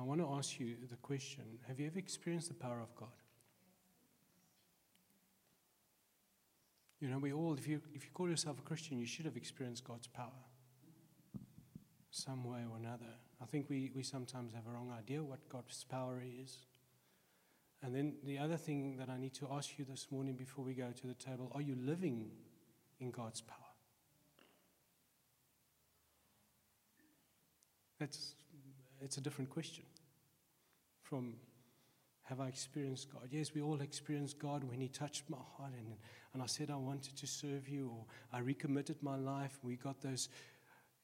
I want to ask you the question Have you ever experienced the power of God? You know, we all, if you, if you call yourself a Christian, you should have experienced God's power some way or another. I think we, we sometimes have a wrong idea what God's power is. And then the other thing that I need to ask you this morning before we go to the table are you living in God's power? That's it's a different question from have I experienced God? Yes, we all experienced God when He touched my heart and, and I said I wanted to serve you or I recommitted my life. We got those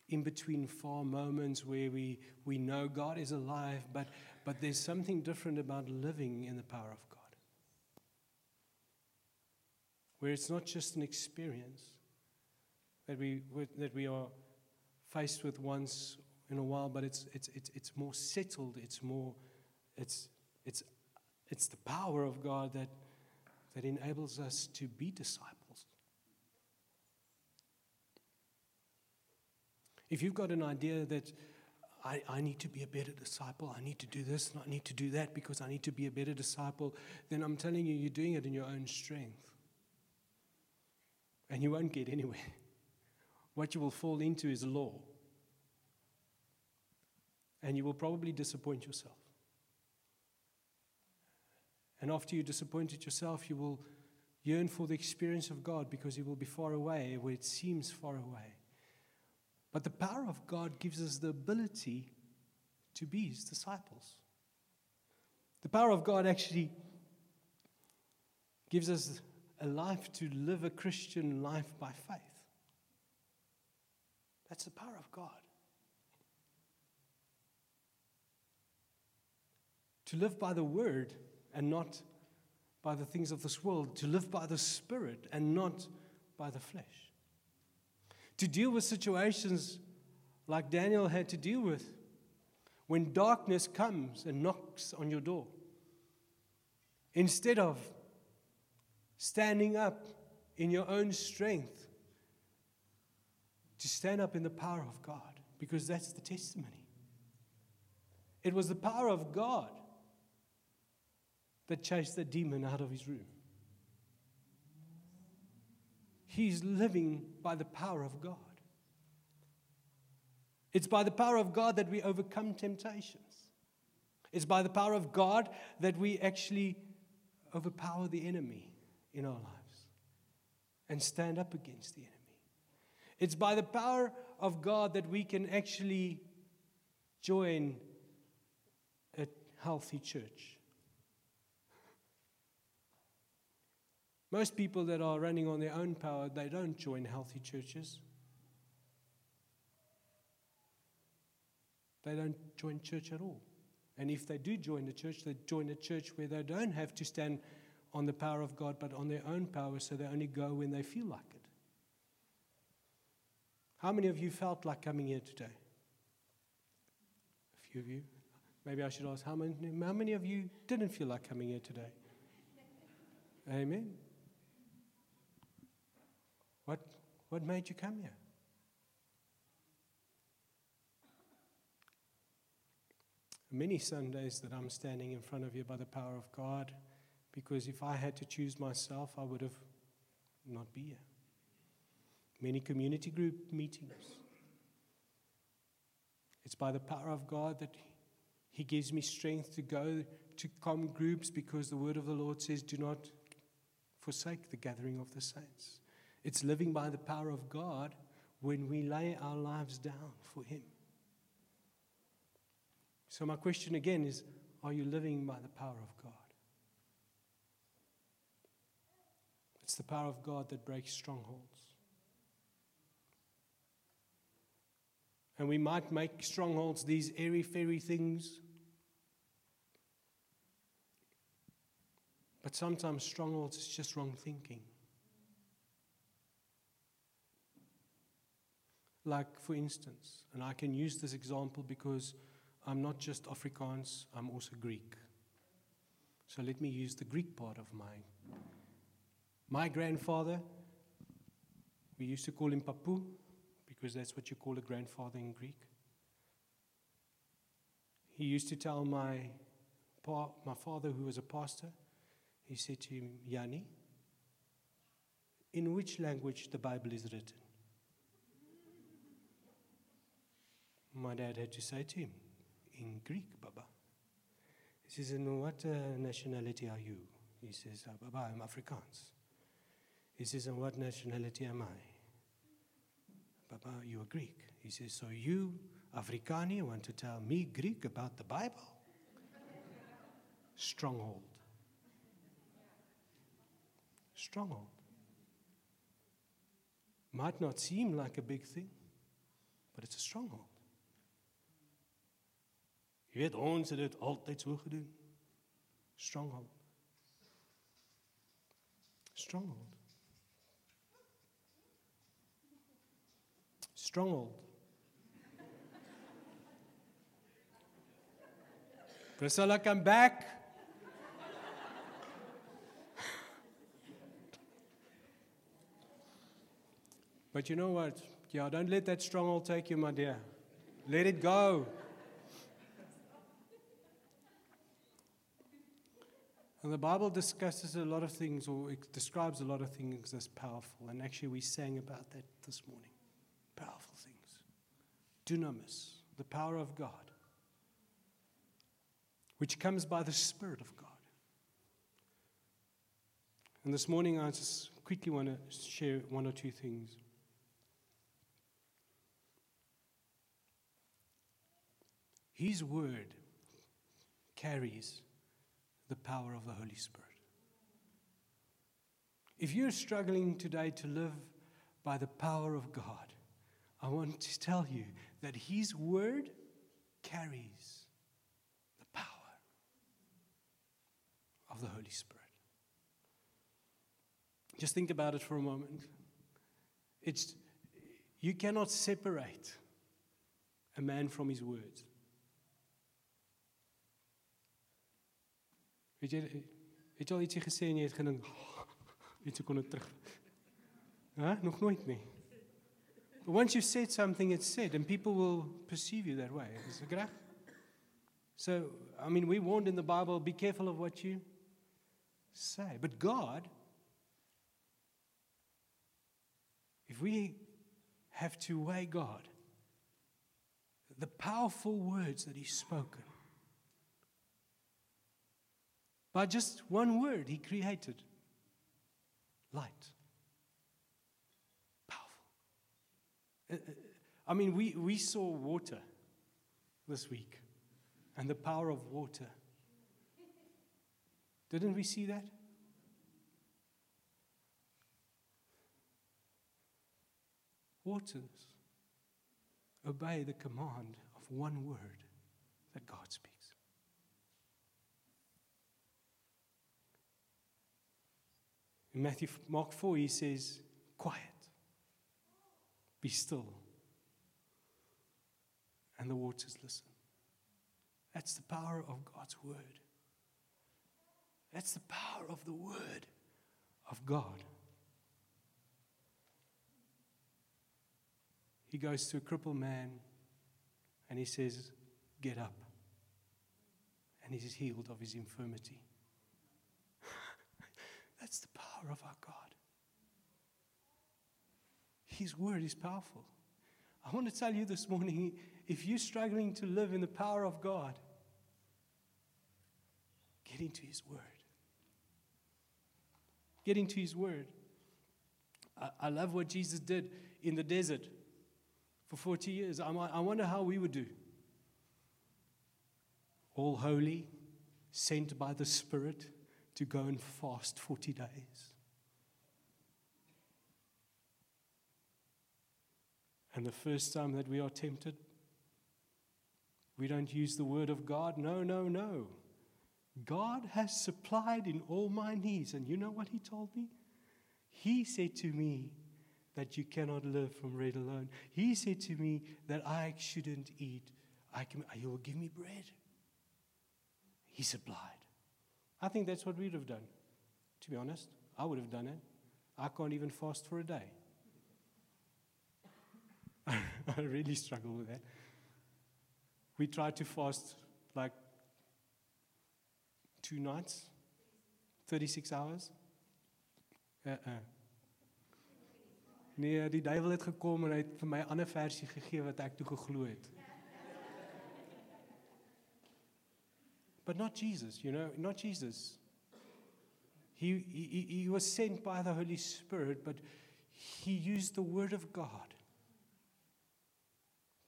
in between far moments where we, we know God is alive, but, but there's something different about living in the power of God. Where it's not just an experience that we, that we are faced with once in a while, but it's, it's, it's, it's more settled, it's more, it's, it's, it's the power of God that, that enables us to be disciples. If you've got an idea that I, I need to be a better disciple, I need to do this and I need to do that because I need to be a better disciple, then I'm telling you, you're doing it in your own strength. And you won't get anywhere. What you will fall into is law and you will probably disappoint yourself. And after you disappointed yourself, you will yearn for the experience of God because you will be far away where it seems far away. But the power of God gives us the ability to be his disciples. The power of God actually gives us a life to live a Christian life by faith. That's the power of God. to live by the word and not by the things of this world, to live by the spirit and not by the flesh. To deal with situations like Daniel had to deal with when darkness comes and knocks on your door. Instead of standing up in your own strength, to stand up in the power of God, because that's the testimony. It was the power of God that chased the demon out of his room. He's living by the power of God. It's by the power of God that we overcome temptations. It's by the power of God that we actually overpower the enemy in our lives and stand up against the enemy. It's by the power of God that we can actually join a healthy church. Most people that are running on their own power, they don't join healthy churches. They don't join church at all. And if they do join the church, they join a church where they don't have to stand on the power of God, but on their own power, so they only go when they feel like it. How many of you felt like coming here today? A few of you. Maybe I should ask, how many, how many of you didn't feel like coming here today? Amen. What, what made you come here? Many Sundays that I'm standing in front of you by the power of God, because if I had to choose myself, I would have not be here. Many community group meetings. It's by the power of God that He gives me strength to go to common groups because the word of the Lord says, Do not forsake the gathering of the saints. It's living by the power of God when we lay our lives down for Him. So, my question again is Are you living by the power of God? It's the power of God that breaks strongholds. And we might make strongholds these airy fairy things. But sometimes strongholds is just wrong thinking. Like, for instance, and I can use this example because I'm not just Afrikaans, I'm also Greek. So let me use the Greek part of mine. My grandfather, we used to call him Papu because that's what you call a grandfather in Greek. he used to tell my, pa, my father, who was a pastor, he said to him, Yanni, in which language the Bible is written? My dad had to say to him, in Greek, Baba. He says, and what uh, nationality are you? He says, uh, Baba, I'm Afrikaans. He says, and what nationality am I? Baba, you are Greek. He says, so you, Afrikaani, want to tell me Greek about the Bible? Stronghold. Stronghold. Might not seem like a big thing, but it's a stronghold. Jy weet ons het dit altyd so gedoen. Stronghold. Stronghold. Stronghold. Priscilla, come back. but you know what? Yeah, don't let that stronghold take you, my dear. Let it go. And the Bible discusses a lot of things, or it describes a lot of things as powerful. And actually, we sang about that this morning. Powerful things. Dunamis, the power of God, which comes by the Spirit of God. And this morning, I just quickly want to share one or two things. His word carries the power of the Holy Spirit. If you're struggling today to live by the power of God, I want to tell you that His Word carries the power of the Holy Spirit. Just think about it for a moment. It's, you cannot separate a man from his words. Weet jy het jy al ietsie gesê en jy het gedink iets kon terug. Hæ? Nog nooit nie. But once you've said something it's said and people will perceive you that way. Is it reg? So, I mean, we warned in the Bible be careful of what you say. But God if we have to weigh God the powerful words that he's spoken By just one word, he created light. Powerful. Uh, uh, I mean, we, we saw water this week and the power of water. Didn't we see that? Waters obey the command of one word that God speaks. In Matthew, Mark 4, he says, Quiet, be still. And the waters listen. That's the power of God's word. That's the power of the word of God. He goes to a crippled man and he says, Get up. And he's healed of his infirmity. That's the power of our God. His word is powerful. I want to tell you this morning if you're struggling to live in the power of God, get into His word. Get into His word. I, I love what Jesus did in the desert for 40 years. I, I wonder how we would do. All holy, sent by the Spirit to go and fast 40 days. And the first time that we are tempted, we don't use the word of God. No, no, no. God has supplied in all my needs. And you know what He told me? He said to me that you cannot live from bread alone. He said to me that I shouldn't eat. I can, he will give me bread. He supplied. I think that's what we'd have done. To be honest, I would have done it. I can't even fast for a day. I really struggle with that. We tried to fast like two nights, 36 hours. Uh-uh. Nee, die duiwel het gekom en hy het vir my 'n ander versie gegee wat ek toe geglo het. But not Jesus, you know, not Jesus. He, he, he was sent by the Holy Spirit, but he used the Word of God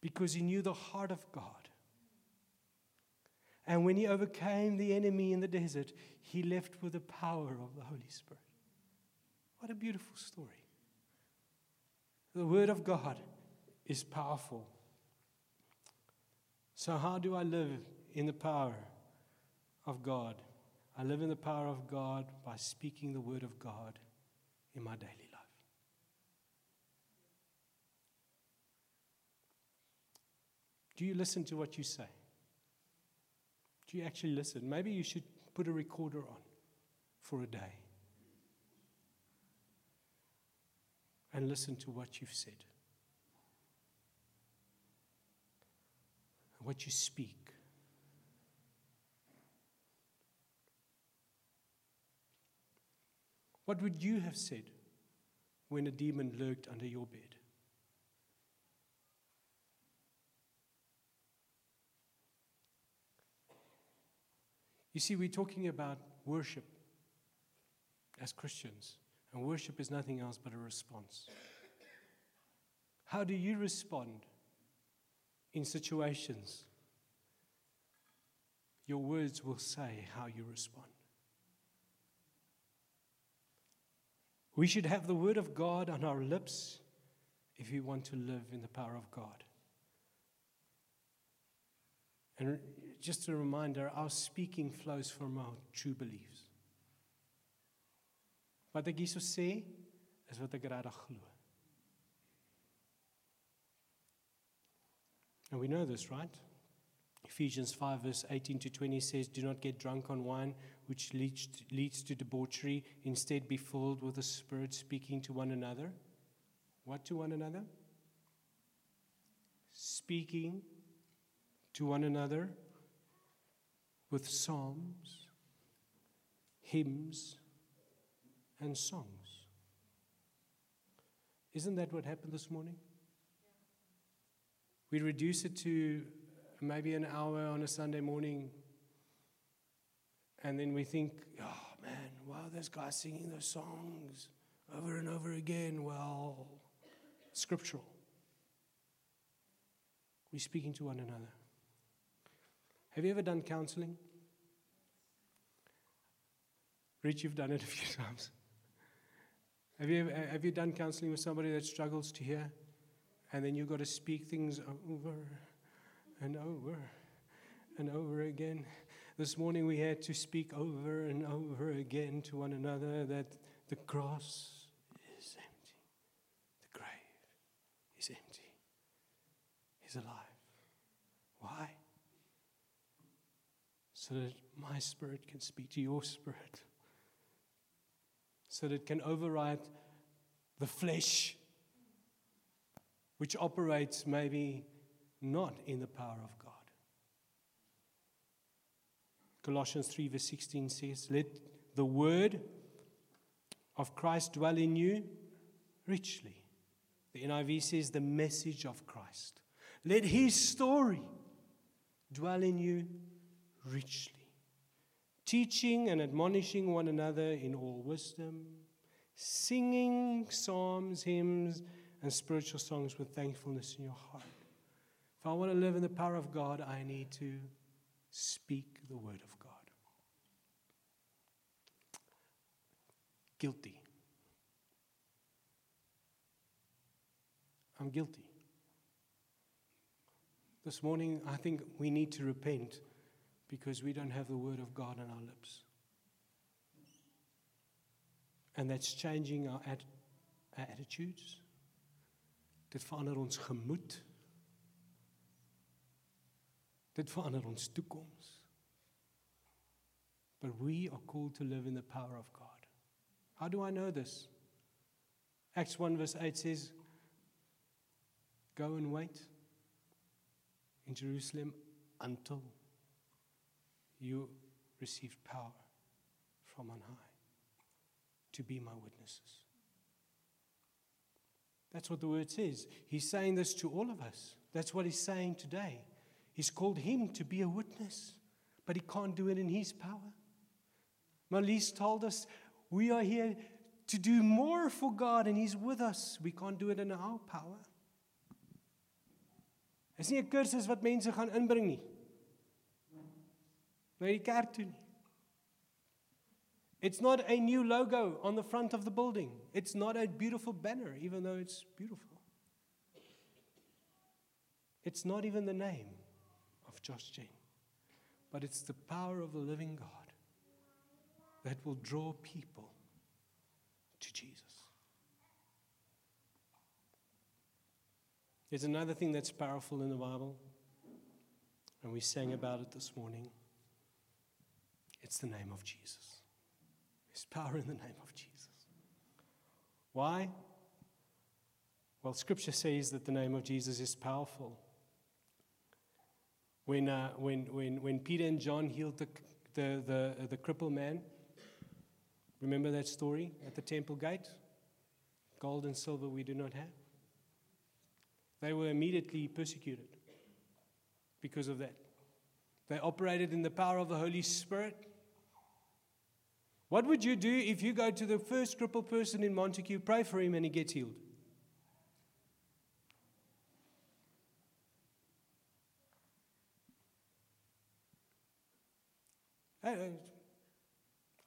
because he knew the heart of God. And when he overcame the enemy in the desert, he left with the power of the Holy Spirit. What a beautiful story. The Word of God is powerful. So, how do I live in the power of God? I live in the power of God by speaking the Word of God in my daily life. Do you listen to what you say? Do you actually listen? Maybe you should put a recorder on for a day and listen to what you've said, what you speak. What would you have said when a demon lurked under your bed? You see, we're talking about worship as Christians, and worship is nothing else but a response. How do you respond in situations? Your words will say how you respond. We should have the Word of God on our lips if we want to live in the power of God. And just a reminder our speaking flows from our true beliefs. Wat ek hierso sê is wat ek regtig glo. And we know this, right? Ephesians 5, verse 18 to 20 says, Do not get drunk on wine, which leads to, leads to debauchery. Instead, be filled with the Spirit, speaking to one another. What to one another? Speaking to one another with psalms, hymns, and songs. Isn't that what happened this morning? We reduce it to maybe an hour on a Sunday morning, and then we think, oh man, wow, this guy's singing those songs over and over again. Well, scriptural. We're speaking to one another. Have you ever done counseling? Rich, you've done it a few times. Have you, have you done counseling with somebody that struggles to hear? And then you've got to speak things over and over and over again. This morning we had to speak over and over again to one another that the cross is empty, the grave is empty, He's alive. Why? So that my spirit can speak to your spirit, so that it can override the flesh, which operates maybe not in the power of God. Colossians 3, verse 16 says, Let the word of Christ dwell in you richly. The NIV says, The message of Christ. Let his story dwell in you richly, teaching and admonishing one another in all wisdom, singing psalms, hymns, and spiritual songs with thankfulness in your heart. If I want to live in the power of God, I need to speak the word of God. Guilty. I'm guilty. This morning, I think we need to repent because we don't have the word of God on our lips. And that's changing our, ad- our attitudes. Dit verander ons gemoed. Dit verander ons toekoms. But we are called to live in the power of God. How do I know this? Acts 1 verse 8 says, Go and wait in Jerusalem until you received power from on high to be my witnesses. That's what the word says. He's saying this to all of us. That's what he's saying today. He's called him to be a witness, but he can't do it in his power. Malise told us we are here to do more for God, and he's with us. We can't do it in our power. Is nie 'n kursus wat mense gaan inbring nie. Na die kerk toe nie. It's not a new logo on the front of the building. It's not a beautiful banner, even though it's beautiful. It's not even the name of Josh Gen, but it's the power of the living God that will draw people to Jesus. There's another thing that's powerful in the Bible, and we sang about it this morning. It's the name of Jesus. There's power in the name of Jesus. Why? Well, Scripture says that the name of Jesus is powerful. When, uh, when, when, when Peter and John healed the, the, the, the crippled man, remember that story at the temple gate? Gold and silver we do not have. They were immediately persecuted because of that. They operated in the power of the Holy Spirit what would you do if you go to the first crippled person in Montagu, pray for him, and he gets healed?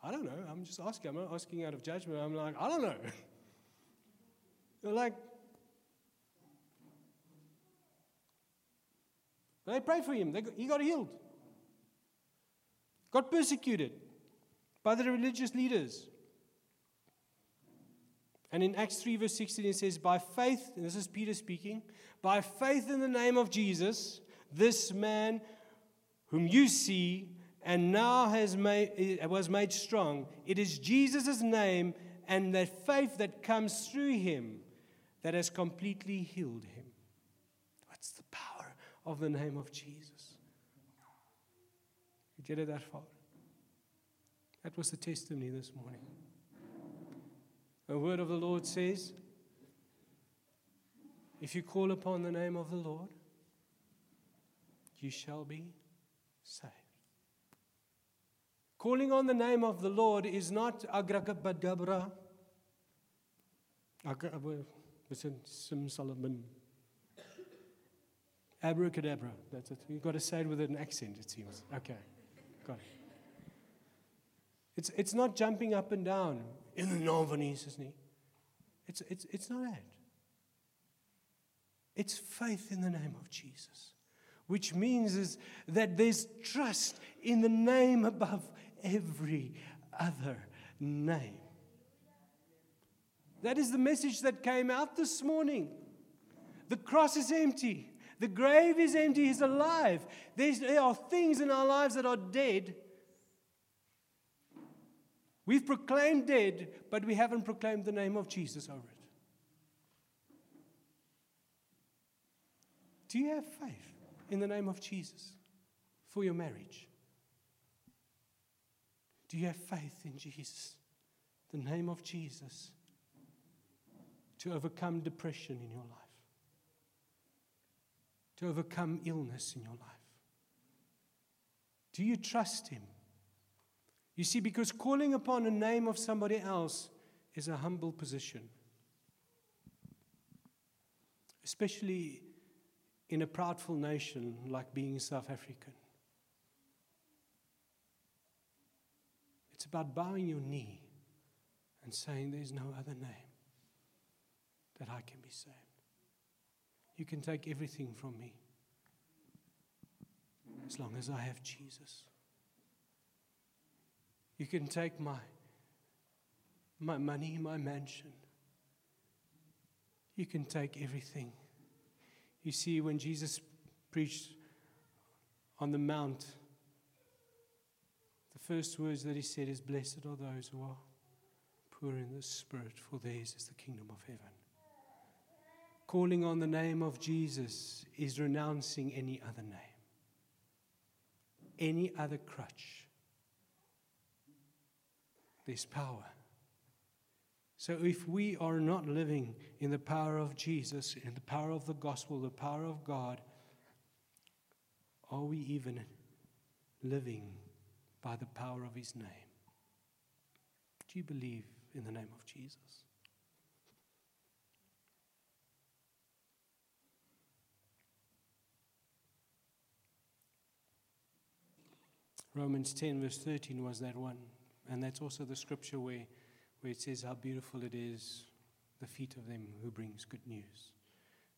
I don't know. I'm just asking. I'm not asking out of judgment. I'm like, I don't know. They're like, they pray for him. Got, he got healed. Got persecuted by the religious leaders. And in Acts 3, verse 16, it says, By faith, and this is Peter speaking, by faith in the name of Jesus, this man whom you see and now has made, eh, was made strong, it is Jesus' name and that faith that comes through him that has completely healed him. What's the power of the name of Jesus? You get it that far? That was the testimony this morning. The word of the Lord says, If you call upon the name of the Lord, you shall be saved. Calling on the name of the Lord is not Solomon. Abracadabra. That's it. You've got to say it with an accent, it seems. Okay. Got it. It's, it's not jumping up and down in the van Jesus nie. It's, it's, it's not that. It's faith in the name of Jesus, which means is that there's trust in the name above every other name. That is the message that came out this morning. The cross is empty. The grave is empty. He's alive. There's, there are things in our lives that are dead We've proclaimed dead, but we haven't proclaimed the name of Jesus over it. Do you have faith in the name of Jesus for your marriage? Do you have faith in Jesus, the name of Jesus, to overcome depression in your life, to overcome illness in your life? Do you trust Him? You see, because calling upon a name of somebody else is a humble position, especially in a proudful nation like being South African. It's about bowing your knee and saying, There's no other name that I can be saved. You can take everything from me as long as I have Jesus. You can take my, my money, my mansion. You can take everything. You see, when Jesus preached on the mount, the first words that he said is, Blessed are those who are poor in the spirit, for theirs is the kingdom of heaven. Calling on the name of Jesus is renouncing any other name. any other crutch. There's power. So if we are not living in the power of Jesus, in the power of the gospel, the power of God, are we even living by the power of his name? Do you believe in the name of Jesus? Romans 10, verse 13 was that one. And that's also the scripture where, where it says how beautiful it is, the feet of them who brings good news.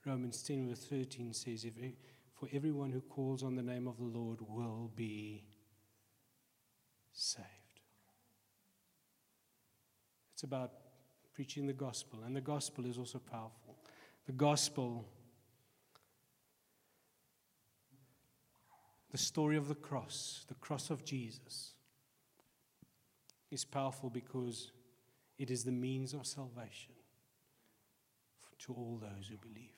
Romans 10, verse 13 says, For everyone who calls on the name of the Lord will be saved. It's about preaching the gospel, and the gospel is also powerful. The gospel the story of the cross, the cross of Jesus, is powerful because it is the means of salvation to all those who believe.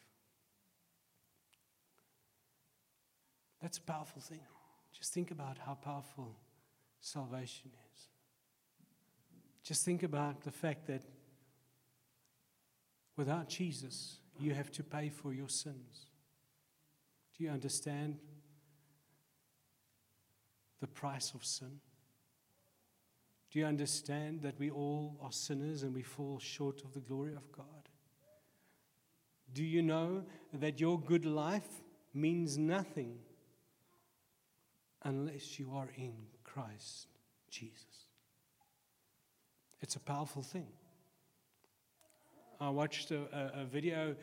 That's a powerful thing. Just think about how powerful salvation is. Just think about the fact that without Jesus, you have to pay for your sins. Do you understand the price of sin? Do you understand that we all are sinners and we fall short of the glory of God? Do you know that your good life means nothing unless you are in Christ Jesus? It's a powerful thing. I watched a, a, a video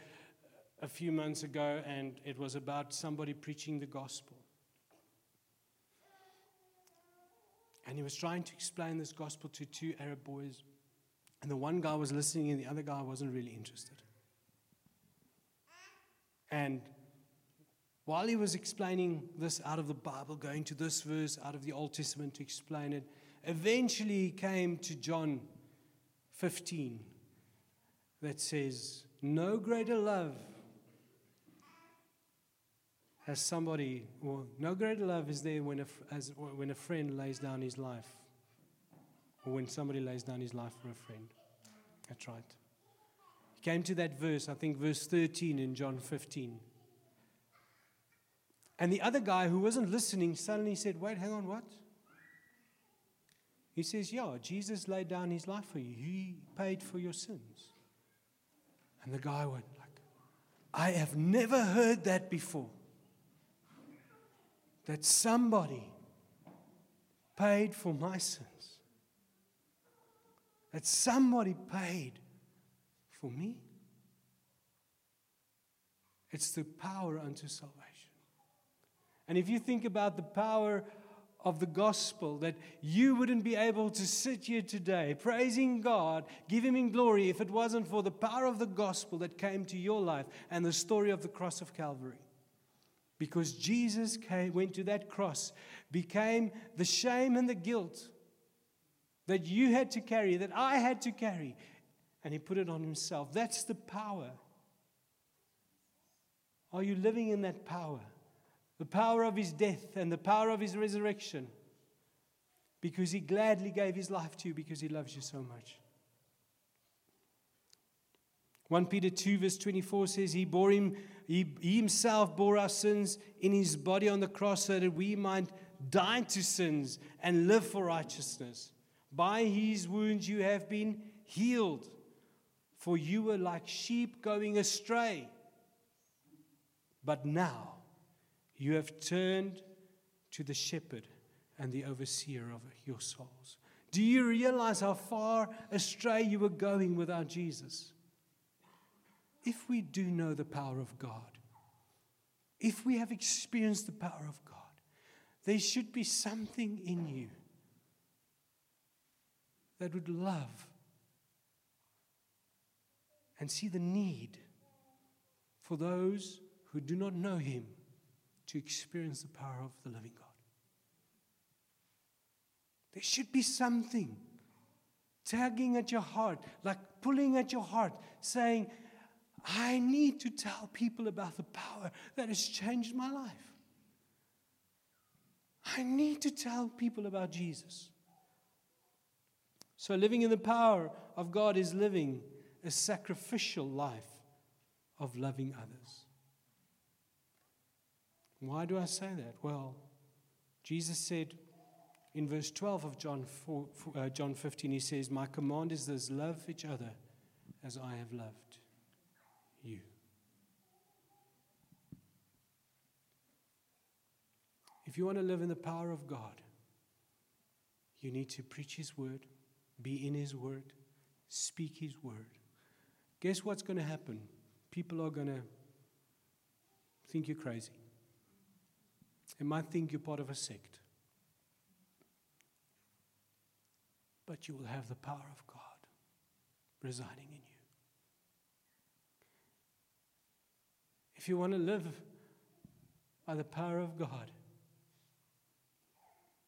a few months ago, and it was about somebody preaching the gospel. And he was trying to explain this gospel to two Arab boys. And the one guy was listening, and the other guy wasn't really interested. And while he was explaining this out of the Bible, going to this verse out of the Old Testament to explain it, eventually he came to John 15 that says, No greater love as somebody, well, no greater love is there when a, as, when a friend lays down his life, or when somebody lays down his life for a friend. That's right. He came to that verse, I think verse 13 in John 15. And the other guy who wasn't listening suddenly said, Wait, hang on, what? He says, Yeah, Jesus laid down his life for you. He paid for your sins. And the guy went, like, I have never heard that before that somebody paid for my sins. That somebody paid for me. It's the power unto salvation. And if you think about the power of the gospel, that you wouldn't be able to sit here today praising God, giving Him glory, if it wasn't for the power of the gospel that came to your life and the story of the cross of Calvary. Because Jesus came, went to that cross, became the shame and the guilt that you had to carry, that I had to carry, and He put it on Himself. That's the power. Are you living in that power? The power of His death and the power of His resurrection. Because He gladly gave His life to you because He loves you so much. 1 Peter 2, verse 24 says, He bore him he, he himself bore our sins in his body on the cross so that we might die to sins and live for righteousness. By his wounds you have been healed, for you were like sheep going astray. But now you have turned to the shepherd and the overseer of your souls. Do you realize how far astray you were going without Jesus? If we do know the power of God, if we have experienced the power of God, there should be something in you that would love and see the need for those who do not know Him to experience the power of the living God. There should be something tugging at your heart, like pulling at your heart, saying, I need to tell people about the power that has changed my life. I need to tell people about Jesus. So, living in the power of God is living a sacrificial life of loving others. Why do I say that? Well, Jesus said in verse 12 of John, 4, uh, John 15, he says, My command is this love each other as I have loved you. If you want to live in the power of God, you need to preach His word, be in His word, speak His word. Guess what's going to happen? People are going to think you're crazy. They might think you're part of a sect. But you will have the power of God residing in you. If you want to live by the power of God,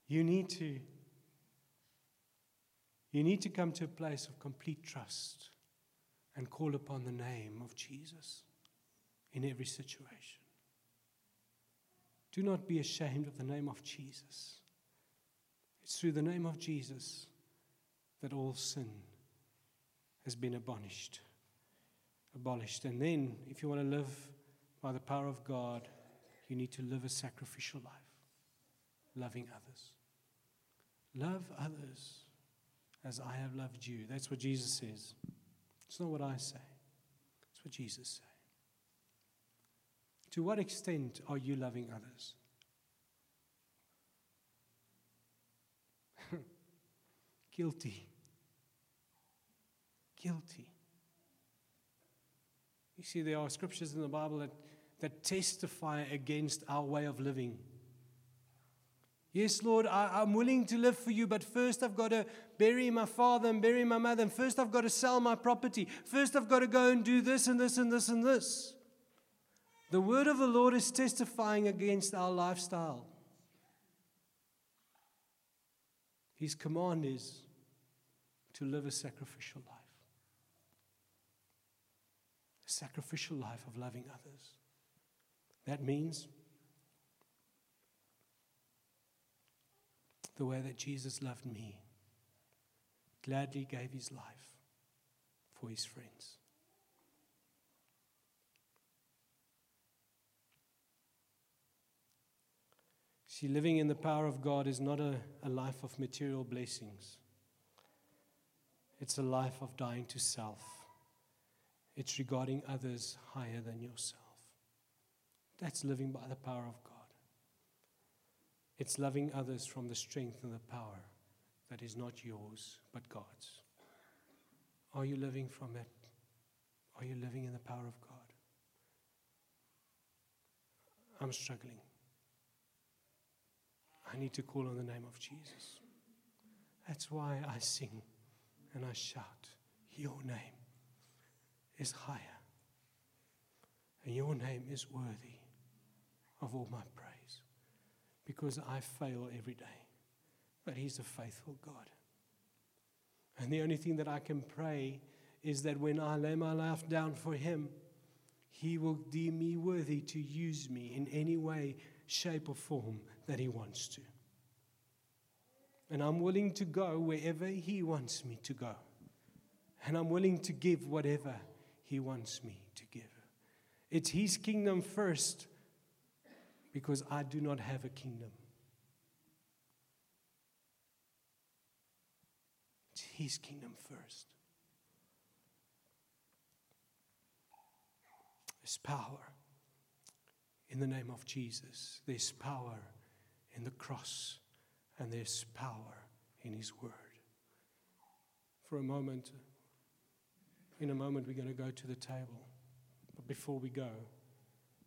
you need to you need to come to a place of complete trust and call upon the name of Jesus in every situation. Do not be ashamed of the name of Jesus. It's through the name of Jesus that all sin has been abolished. Abolished. And then, if you want to live by the power of God, you need to live a sacrificial life, loving others. Love others as I have loved you. That's what Jesus says. It's not what I say, it's what Jesus says. To what extent are you loving others? Guilty. Guilty. You see, there are scriptures in the Bible that, that testify against our way of living. Yes, Lord, I, am willing to live for you, but first I've got to bury my father and bury my mother, and first I've got to sell my property. First I've got to go and do this and this and this and this. The word of the Lord is testifying against our lifestyle. His command is to live a sacrificial life. A sacrificial life of loving others. That means the way that Jesus loved me, gladly gave his life for his friends. See, living in the power of God is not a, a life of material blessings. It's a life of dying to self. It's regarding others higher than yourself. That's living by the power of God. It's loving others from the strength and the power that is not yours, but God's. Are you living from it? Are you living in the power of God? I'm struggling. I need to call on the name of Jesus. That's why I sing and I shout, Your name is higher, and your name is worthy of all my praise because I fail every day. But He's a faithful God. And the only thing that I can pray is that when I lay my life down for Him, He will deem me worthy to use me in any way, shape, or form that He wants to. And I'm willing to go wherever He wants me to go. And I'm willing to give whatever He wants me to give. It's His kingdom first because I do not have a kingdom. It's His kingdom first. There's power in the name of Jesus, there's power in the cross, and there's power in His word. For a moment, in a moment, we're going to go to the table. But before we go,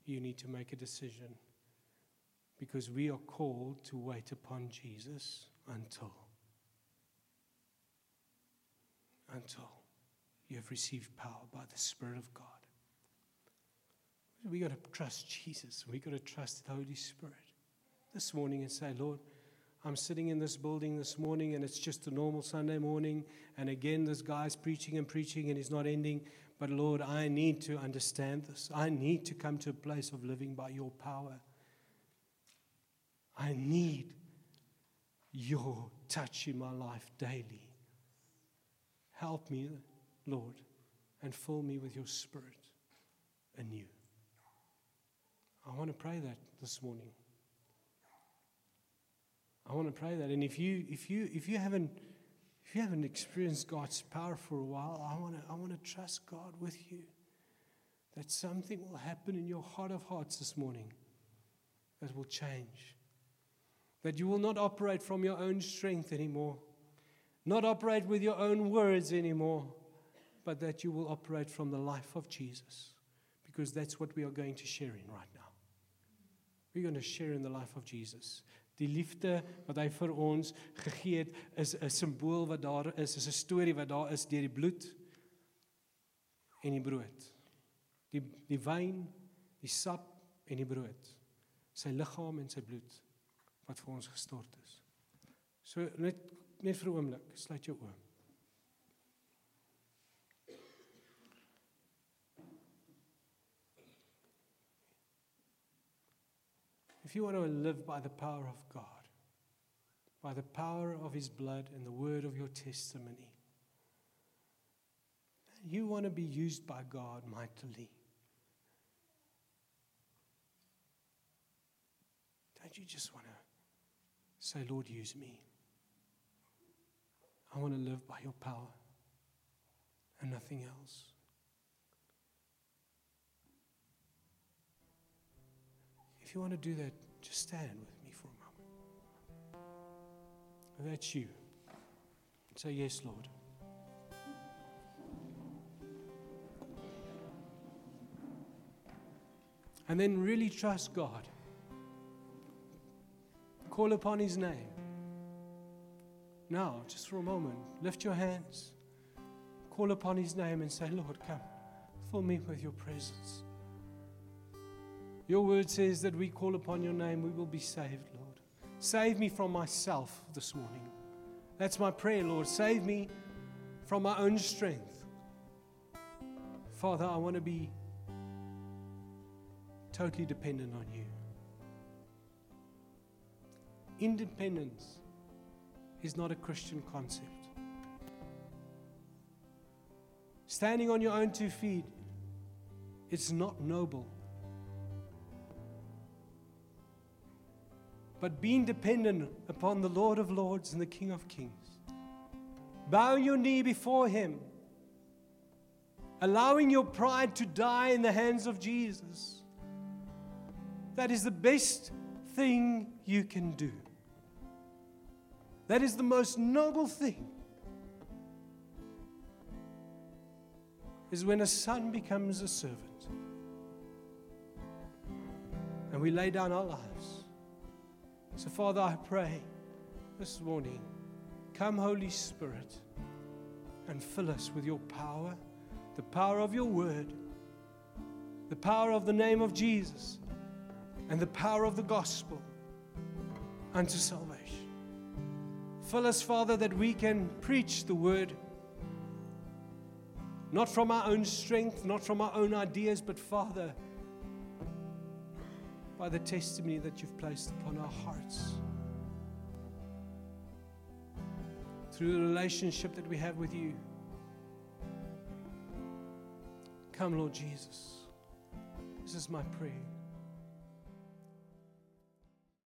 you need to make a decision because we are called to wait upon Jesus until until you have received power by the Spirit of God. We got to trust Jesus. We got to trust the Holy Spirit this morning and say, Lord, I'm sitting in this building this morning and it's just a normal Sunday morning. And again, this guy's preaching and preaching and he's not ending. But Lord, I need to understand this. I need to come to a place of living by your power. I need your touch in my life daily. Help me, Lord, and fill me with your spirit anew. I want to pray that this morning. I want to pray that. And if you if you if you haven't if you haven't experienced God's power for a while, I want to I want to trust God with you. That something will happen in your heart of hearts this morning that will change. That you will not operate from your own strength anymore, not operate with your own words anymore, but that you will operate from the life of Jesus. Because that's what we are going to share in right now. We're going to share in the life of Jesus. Die liefde wat hy vir ons gegee het is 'n simbool wat daar is, is 'n storie wat daar is deur die bloed en die brood. Die die wyn, die sap en die brood. Sy liggaam en sy bloed wat vir ons gestort is. So net net vir 'n oomblik, sluit jou oë. If you want to live by the power of God, by the power of His blood and the word of your testimony, you want to be used by God mightily. Don't you just want to say, Lord, use me? I want to live by your power and nothing else. If you want to do that, just stand with me for a moment. If that's you. Say, Yes, Lord. And then really trust God. Call upon His name. Now, just for a moment, lift your hands. Call upon His name and say, Lord, come, fill me with your presence. Your word says that we call upon your name, we will be saved, Lord. Save me from myself this morning. That's my prayer, Lord. Save me from my own strength. Father, I want to be totally dependent on you. Independence is not a Christian concept. Standing on your own two feet, it's not noble. but being dependent upon the Lord of Lords and the King of Kings. Bow your knee before Him, allowing your pride to die in the hands of Jesus. That is the best thing you can do. That is the most noble thing. Is when a son becomes a servant. And we lay down our lives so, Father, I pray this morning, come, Holy Spirit, and fill us with your power, the power of your word, the power of the name of Jesus, and the power of the gospel unto salvation. Fill us, Father, that we can preach the word not from our own strength, not from our own ideas, but, Father, by the testimony that you've placed upon our hearts. Through the relationship that we have with you. Come, Lord Jesus. This is my prayer.